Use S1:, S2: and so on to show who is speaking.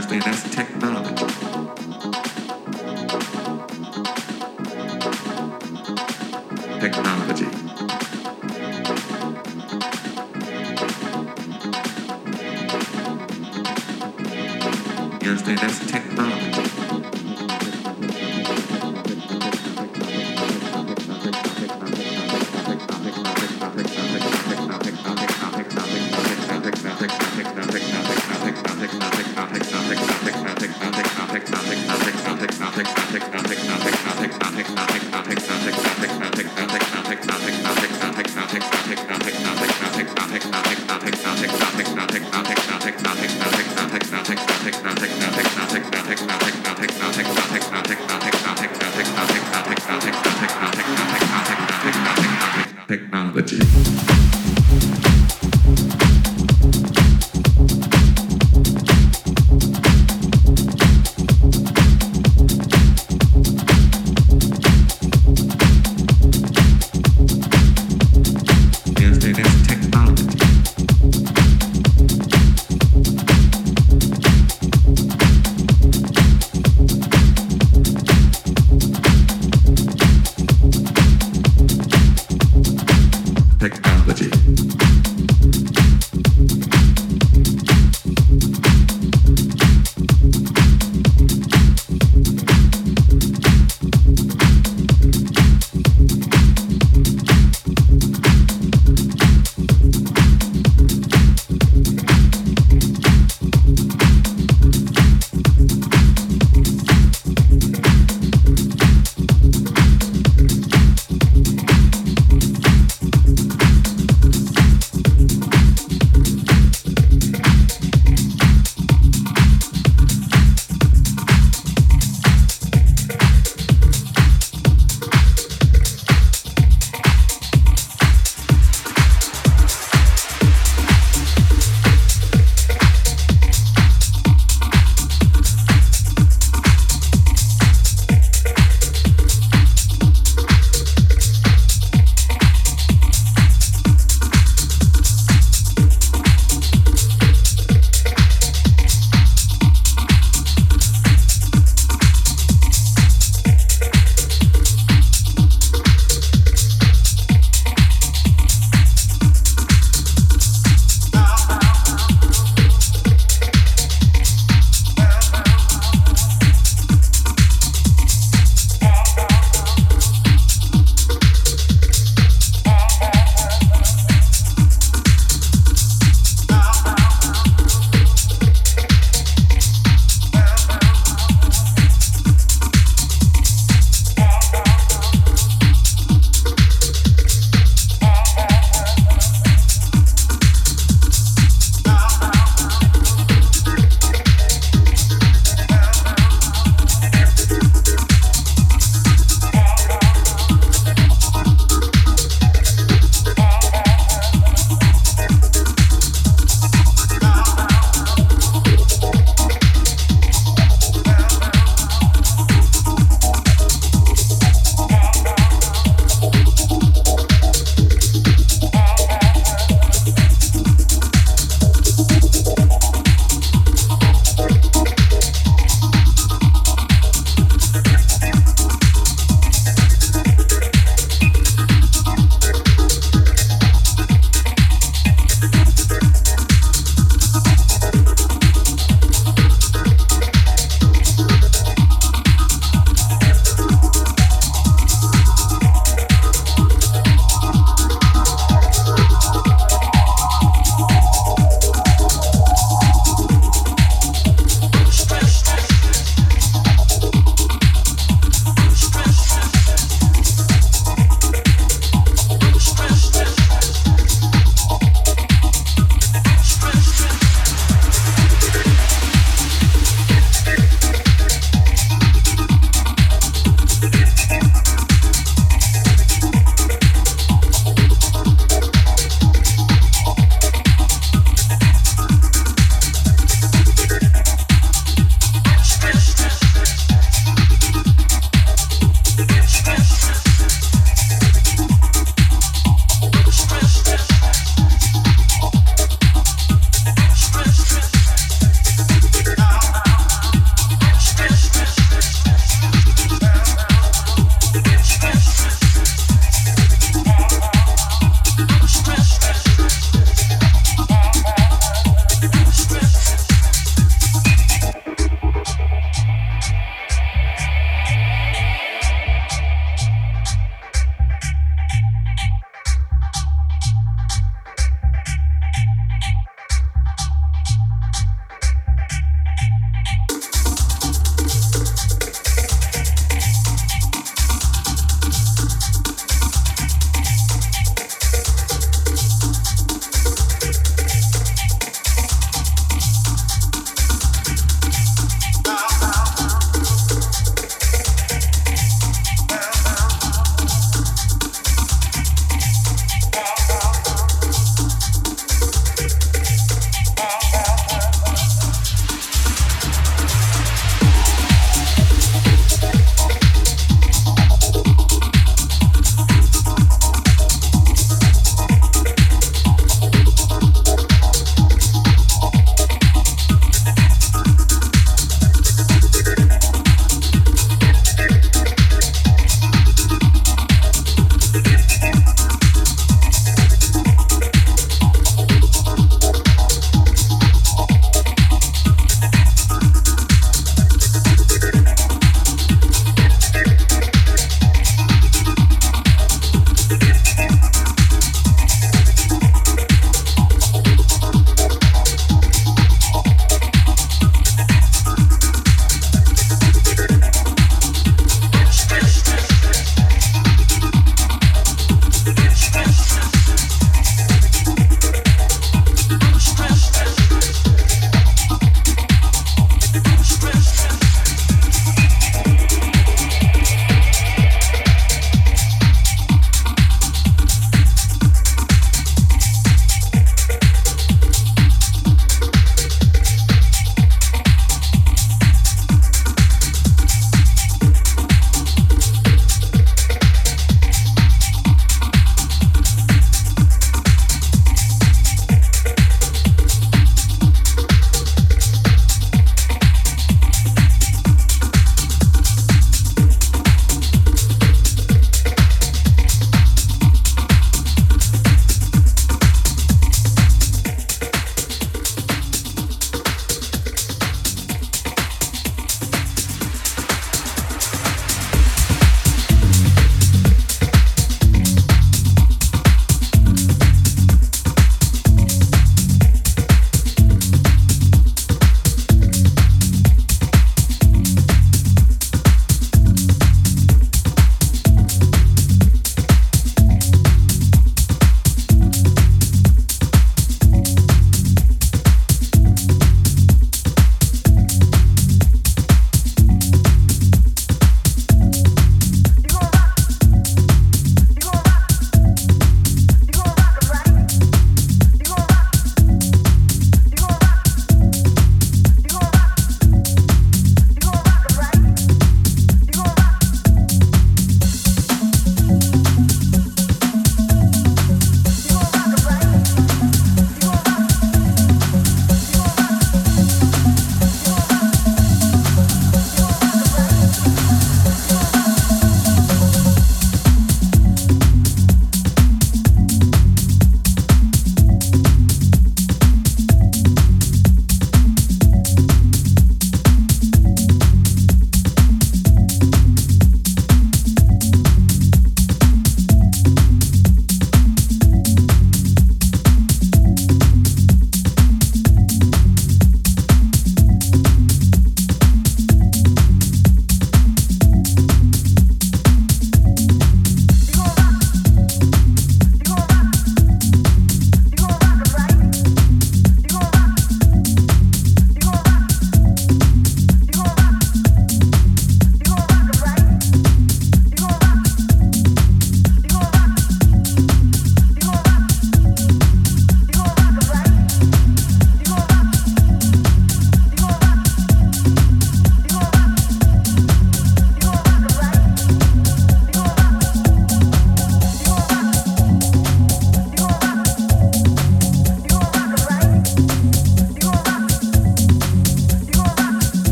S1: That's
S2: the
S3: technology.